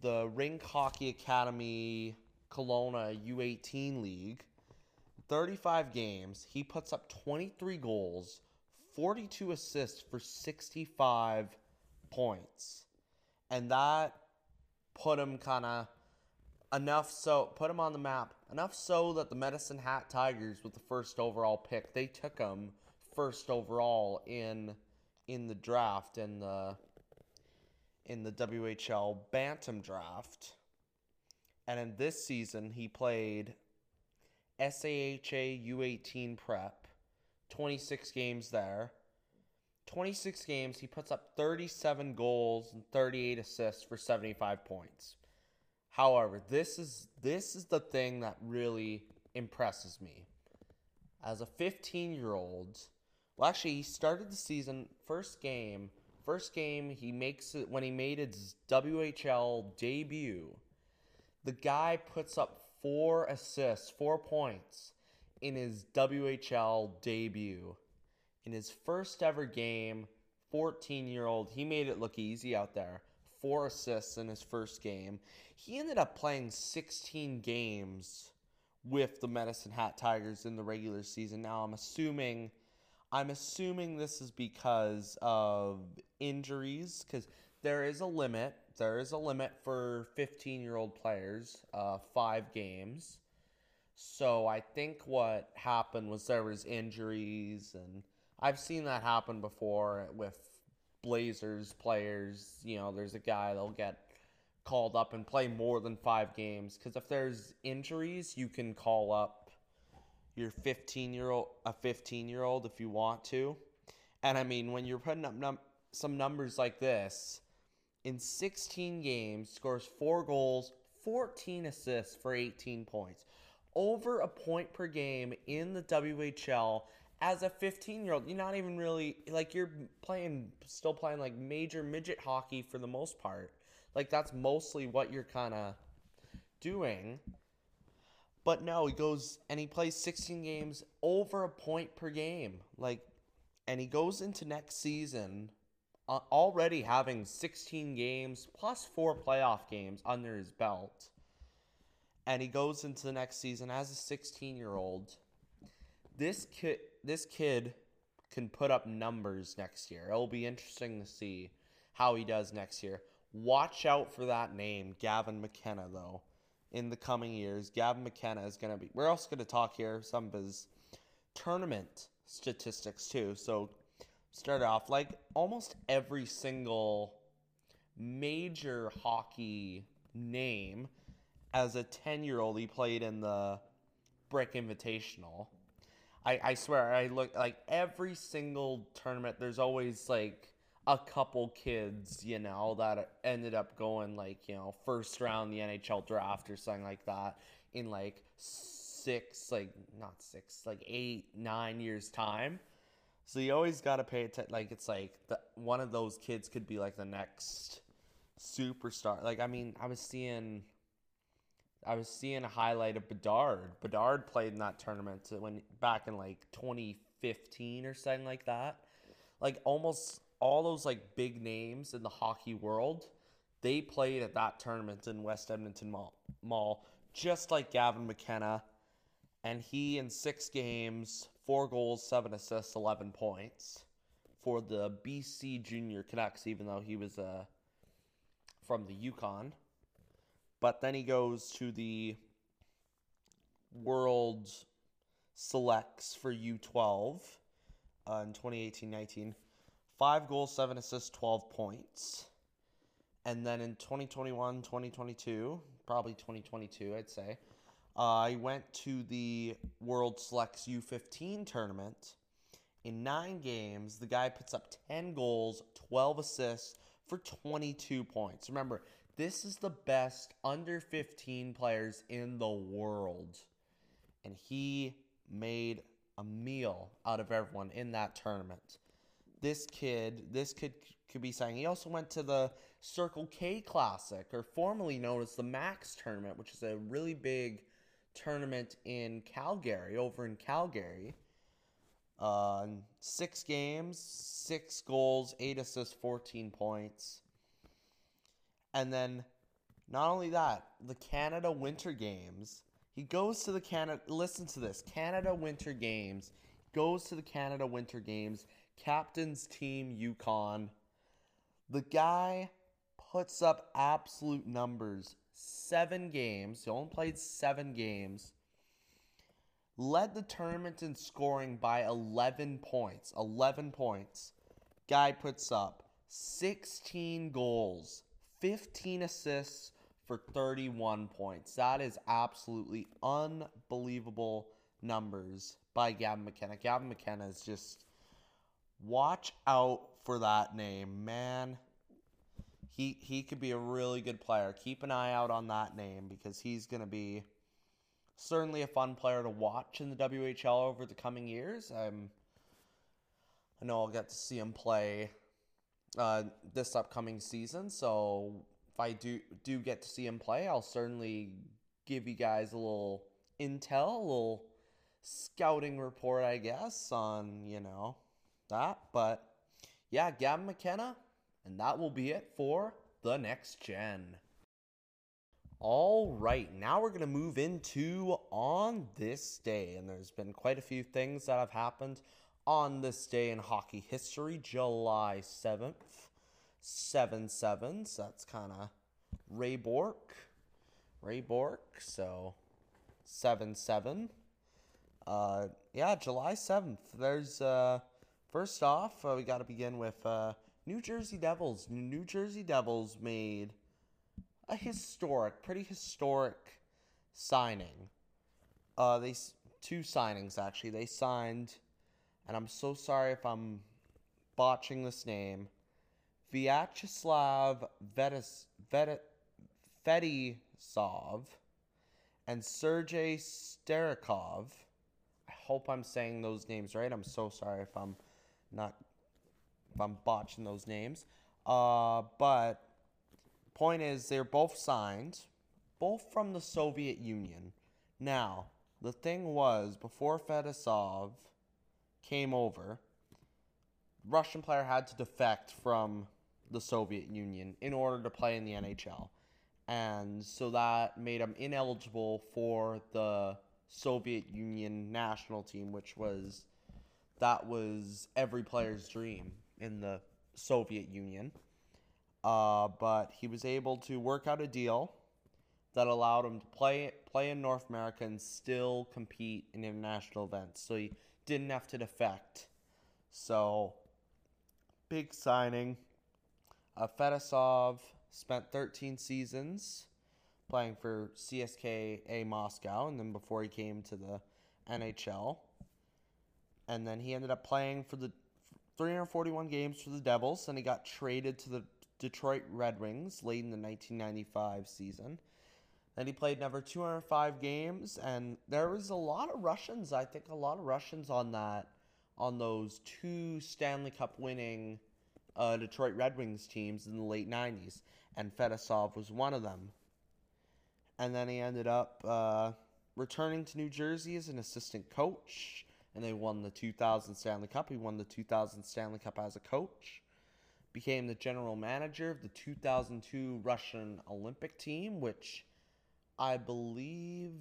the Rink Hockey Academy Kelowna U18 League. 35 games. He puts up 23 goals, 42 assists for 65 points. And that put him kind of enough so put him on the map enough so that the Medicine Hat Tigers with the first overall pick, they took him first overall in in the draft in the in the WHL Bantam draft. And in this season, he played SAHA U18 prep, 26 games there. 26 games, he puts up 37 goals and 38 assists for 75 points. However, this is this is the thing that really impresses me. As a 15-year-old, well actually he started the season first game First game he makes it when he made his WHL debut. The guy puts up four assists, four points in his WHL debut. In his first ever game, 14 year old, he made it look easy out there. Four assists in his first game. He ended up playing 16 games with the Medicine Hat Tigers in the regular season. Now, I'm assuming I'm assuming this is because of injuries, because there is a limit. There is a limit for 15 year old players, uh, five games. So I think what happened was there was injuries, and I've seen that happen before with Blazers players. You know, there's a guy that'll get called up and play more than five games because if there's injuries, you can call up your 15 year old a 15 year old if you want to. And I mean, when you're putting up num- some numbers like this, in 16 games, scores four goals, 14 assists for 18 points, over a point per game in the WHL. As a 15 year old, you're not even really like you're playing, still playing like major midget hockey for the most part. Like that's mostly what you're kind of doing. But no, he goes and he plays 16 games over a point per game. Like, and he goes into next season uh, already having 16 games plus four playoff games under his belt. And he goes into the next season as a 16 year old. This kid, this kid can put up numbers next year. It'll be interesting to see how he does next year. Watch out for that name, Gavin McKenna, though in the coming years. Gavin McKenna is going to be. We're also going to talk here some of his tournament statistics too. So start off like almost every single major hockey name as a 10 year old he played in the brick invitational I, I swear i look like every single tournament there's always like a couple kids, you know, that ended up going like, you know, first round the NHL draft or something like that in like six, like not six, like eight, nine years time. So you always got to pay attention. Like it's like the, one of those kids could be like the next superstar. Like I mean, I was seeing, I was seeing a highlight of Bedard. Bedard played in that tournament when back in like 2015 or something like that. Like almost all those like big names in the hockey world, they played at that tournament in West Edmonton Mall, Mall just like Gavin McKenna. And he, in six games, four goals, seven assists, 11 points for the BC Junior Canucks, even though he was uh, from the Yukon. But then he goes to the World Selects for U12 uh, in 2018 19. Five goals, seven assists, 12 points. And then in 2021 2022, probably 2022, I'd say, I went to the World Selects U15 tournament. In nine games, the guy puts up 10 goals, 12 assists for 22 points. Remember, this is the best under 15 players in the world. And he made a meal out of everyone in that tournament. This kid, this kid could be saying he also went to the Circle K Classic, or formerly known as the Mac's Tournament, which is a really big tournament in Calgary, over in Calgary. Uh, six games, six goals, eight assists, 14 points. And then, not only that, the Canada Winter Games. He goes to the Canada. Listen to this Canada Winter Games. Goes to the Canada Winter Games. Captain's team Yukon. The guy puts up absolute numbers. Seven games. He only played seven games led the tournament in scoring by 11 points. 11 points. Guy puts up 16 goals, 15 assists for 31 points. That is absolutely unbelievable numbers by Gavin McKenna. Gavin McKenna is just watch out for that name, man. He he could be a really good player. Keep an eye out on that name because he's going to be certainly a fun player to watch in the WHL over the coming years. I'm, I know I'll get to see him play uh, this upcoming season. So if I do do get to see him play, I'll certainly give you guys a little intel, a little scouting report, I guess, on you know that. But yeah, Gavin McKenna, and that will be it for the next gen. All right, now we're going to move into on this day. And there's been quite a few things that have happened on this day in hockey history, July 7th, 7 7. So that's kind of Ray Bourque. Ray Bourque. So 7 7. Uh, yeah, July 7th. There's, uh, first off, uh, we got to begin with uh, New Jersey Devils. New Jersey Devils made a historic, pretty historic signing. Uh, they two signings actually. They signed, and I'm so sorry if I'm botching this name. Vyacheslav Vetis, Vet, Fetisov and Sergei Starikov. I hope I'm saying those names right. I'm so sorry if I'm not I'm botching those names. Uh, but Point is, they're both signed, both from the Soviet Union. Now, the thing was, before Fetisov came over, Russian player had to defect from the Soviet Union in order to play in the NHL. And so that made him ineligible for the Soviet Union national team, which was that was every player's dream in the Soviet Union. Uh, but he was able to work out a deal that allowed him to play play in North America and still compete in international events. So he didn't have to defect. So big signing. Uh, Fetisov spent 13 seasons playing for CSKA Moscow, and then before he came to the NHL, and then he ended up playing for the 341 games for the Devils, and he got traded to the Detroit Red Wings late in the 1995 season. Then he played another 205 games, and there was a lot of Russians. I think a lot of Russians on that, on those two Stanley Cup winning uh, Detroit Red Wings teams in the late 90s, and Fetisov was one of them. And then he ended up uh, returning to New Jersey as an assistant coach, and they won the 2000 Stanley Cup. He won the 2000 Stanley Cup as a coach became the general manager of the 2002 Russian Olympic team, which I believe.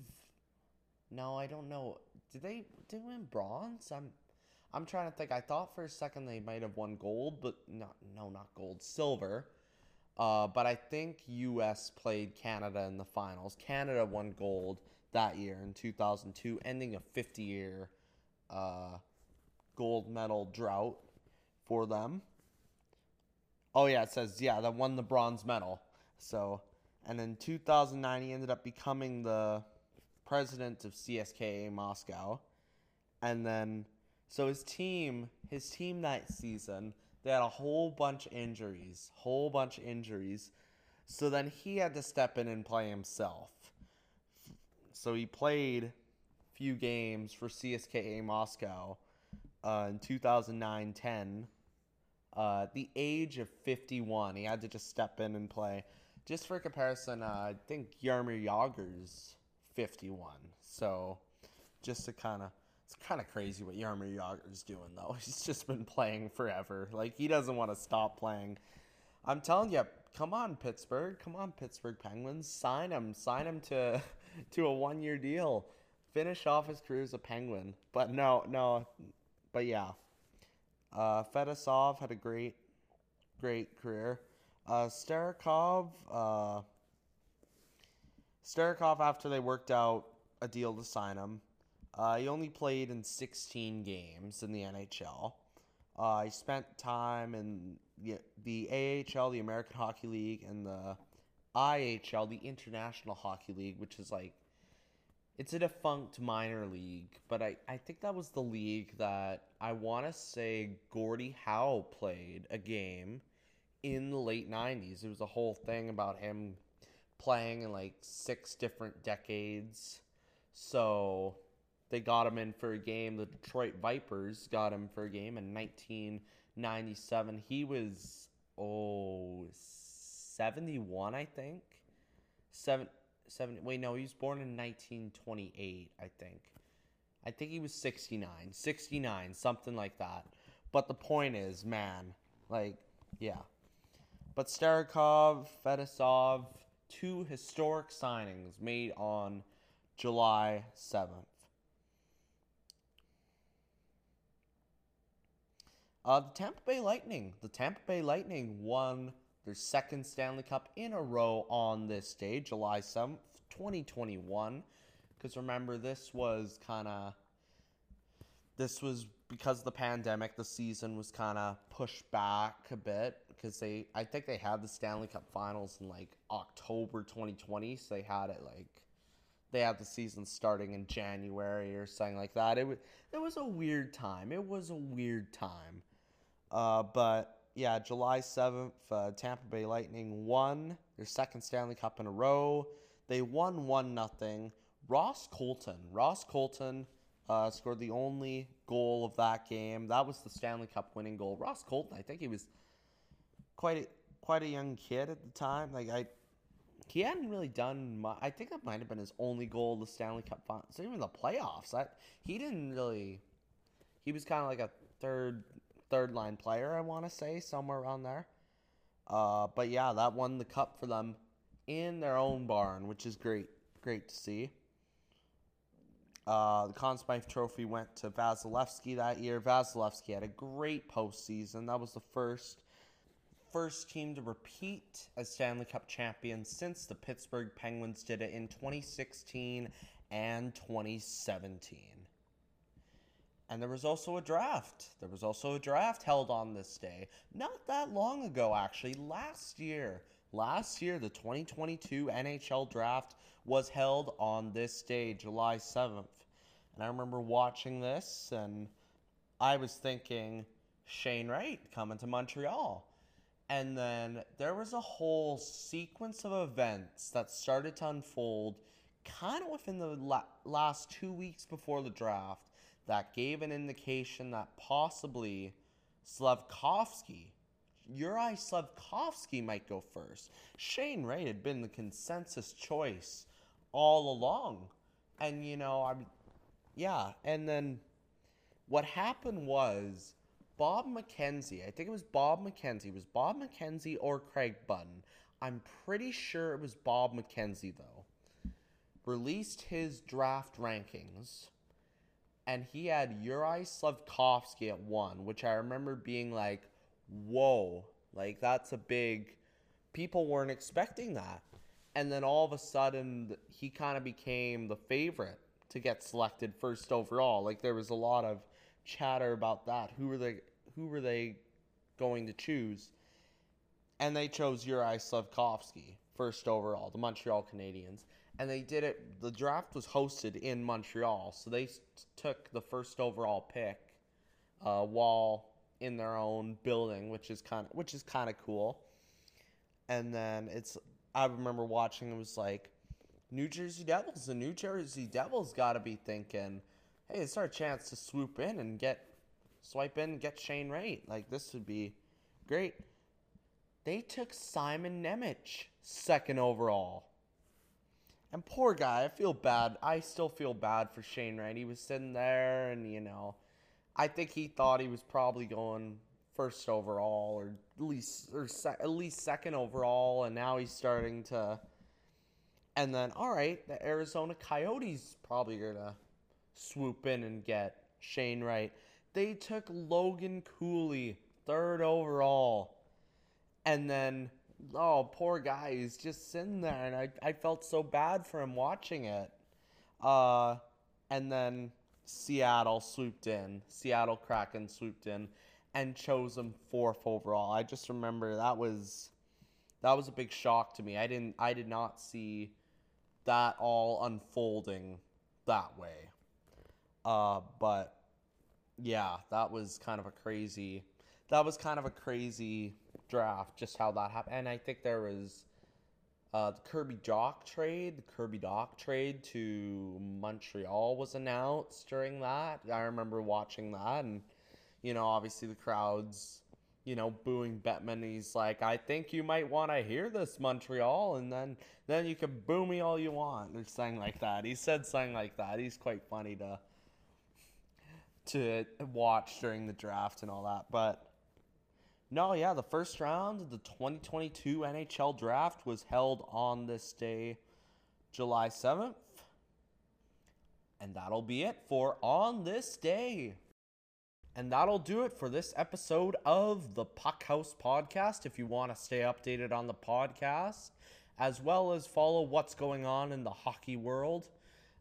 No, I don't know. Did they did they win bronze? I'm I'm trying to think. I thought for a second they might have won gold, but not no, not gold, silver. Uh, but I think U.S. played Canada in the finals. Canada won gold that year in 2002, ending a 50 year uh, gold medal drought for them. Oh, yeah, it says, yeah, that won the bronze medal. So, and in 2009, he ended up becoming the president of CSKA Moscow. And then, so his team, his team that season, they had a whole bunch injuries, whole bunch injuries. So then he had to step in and play himself. So he played few games for CSKA Moscow uh, in 2009 10. Uh, at the age of 51, he had to just step in and play. Just for comparison, uh, I think Jaromir Jagr's 51. So just to kind of it's kind of crazy what Jaromir Jagr's doing though. He's just been playing forever. Like he doesn't want to stop playing. I'm telling you, come on Pittsburgh, come on Pittsburgh Penguins, sign him, sign him to to a one year deal. Finish off his career as a Penguin. But no, no, but yeah. Uh, Fetisov had a great, great career. Uh, Starikov, uh, after they worked out a deal to sign him uh, he only played in 16 games in the NHL. Uh, he spent time in the, the AHL, the American Hockey League, and the IHL, the International Hockey League, which is like it's a defunct minor league, but I, I think that was the league that I want to say Gordie Howe played a game in the late 90s. It was a whole thing about him playing in like six different decades. So they got him in for a game. The Detroit Vipers got him for a game in 1997. He was, oh, 71, I think. Seven, 70, wait, no, he was born in 1928, I think. I think he was 69, 69, something like that. But the point is, man, like, yeah. But Starikov, Fetisov, two historic signings made on July 7th. Uh, the Tampa Bay Lightning. The Tampa Bay Lightning won their second Stanley Cup in a row on this day, July 7th, 2021. Because remember, this was kind of. This was because of the pandemic, the season was kind of pushed back a bit because they, I think they had the Stanley Cup finals in like October 2020. So they had it like they had the season starting in January or something like that. It was it was a weird time. It was a weird time. Uh, but yeah, July 7th, uh, Tampa Bay Lightning won their second Stanley Cup in a row. They won 1 nothing. Ross Colton. Ross Colton uh, scored the only goal of that game. That was the Stanley Cup winning goal. Ross Colton, I think he was quite a, quite a young kid at the time. Like I, he hadn't really done much. I think that might have been his only goal the Stanley Cup finals. Even the playoffs, I, he didn't really. He was kind of like a third third line player, I want to say, somewhere around there. Uh, but yeah, that won the cup for them in their own barn, which is great. Great to see. Uh, the Conn Smythe Trophy went to Vasilevskiy that year. Vasilevskiy had a great postseason. That was the first first team to repeat as Stanley Cup champions since the Pittsburgh Penguins did it in 2016 and 2017. And there was also a draft. There was also a draft held on this day. Not that long ago, actually. Last year. Last year, the 2022 NHL draft was held on this day, July 7th. And I remember watching this and I was thinking, Shane Wright coming to Montreal. And then there was a whole sequence of events that started to unfold kind of within the la- last two weeks before the draft that gave an indication that possibly Slafkovsky, Uri Slafkovsky might go first. Shane Wright had been the consensus choice all along. And, you know, I'm, yeah. And then what happened was Bob McKenzie, I think it was Bob McKenzie, it was Bob McKenzie or Craig Button. I'm pretty sure it was Bob McKenzie, though. Released his draft rankings and he had Uri Slafkovsky at one, which I remember being like, whoa, like that's a big people weren't expecting that. And then all of a sudden, he kind of became the favorite to get selected first overall. Like there was a lot of chatter about that. Who were they? Who were they going to choose? And they chose Uri Slafkovsky first overall, the Montreal Canadiens. And they did it. The draft was hosted in Montreal, so they took the first overall pick uh, while in their own building, which is kind of which is kind of cool. And then it's I remember watching. It was like New Jersey Devils. The New Jersey Devils got to be thinking, hey, it's our chance to swoop in and get swipe in and get Shane Wright. Like this would be great. They took Simon Nemec second overall. And poor guy, I feel bad. I still feel bad for Shane Wright. He was sitting there, and you know, I think he thought he was probably going first overall, or at least or at least second overall, and now he's starting to. And then, all right, the Arizona Coyotes probably gonna swoop in and get Shane Wright. They took Logan Cooley third overall, and then oh, poor guy, he's just sitting there, and I, I felt so bad for him watching it. Uh, and then Seattle swooped in, Seattle Kraken swooped in, and chose him fourth overall. I just remember that was that was a big shock to me. I didn't I did not see that all unfolding that way. Uh, but yeah, that was kind of a crazy that was kind of a crazy draft, just how that happened. And I think there was uh, the Kirby Dach trade. The Kirby Dach trade to Montreal was announced during that. I remember watching that, and you know, obviously the crowds, you know, booing Bettman. He's like, "I think you might want to hear this, Montreal," and then then you can boo me all you want, or something like that. He said something like that. He's quite funny to to watch during the draft and all that, but no, yeah, the first round of the 2022 NHL draft was held on this day, July 7th. And that'll be it for On This Day. And that'll do it for this episode of the Puck House Podcast. If you want to stay updated on the podcast, as well as follow what's going on in the hockey world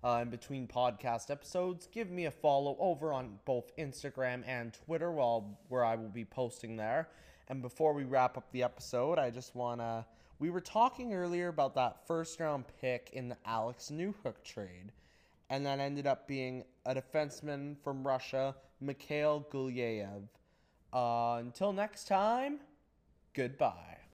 uh, in between podcast episodes, give me a follow over on both Instagram and Twitter, while, where I will be posting there. And before we wrap up the episode, I just want to. We were talking earlier about that first round pick in the Alex Newhook trade, and that ended up being a defenseman from Russia, Mikhail Gulyayev. Uh, until next time, goodbye.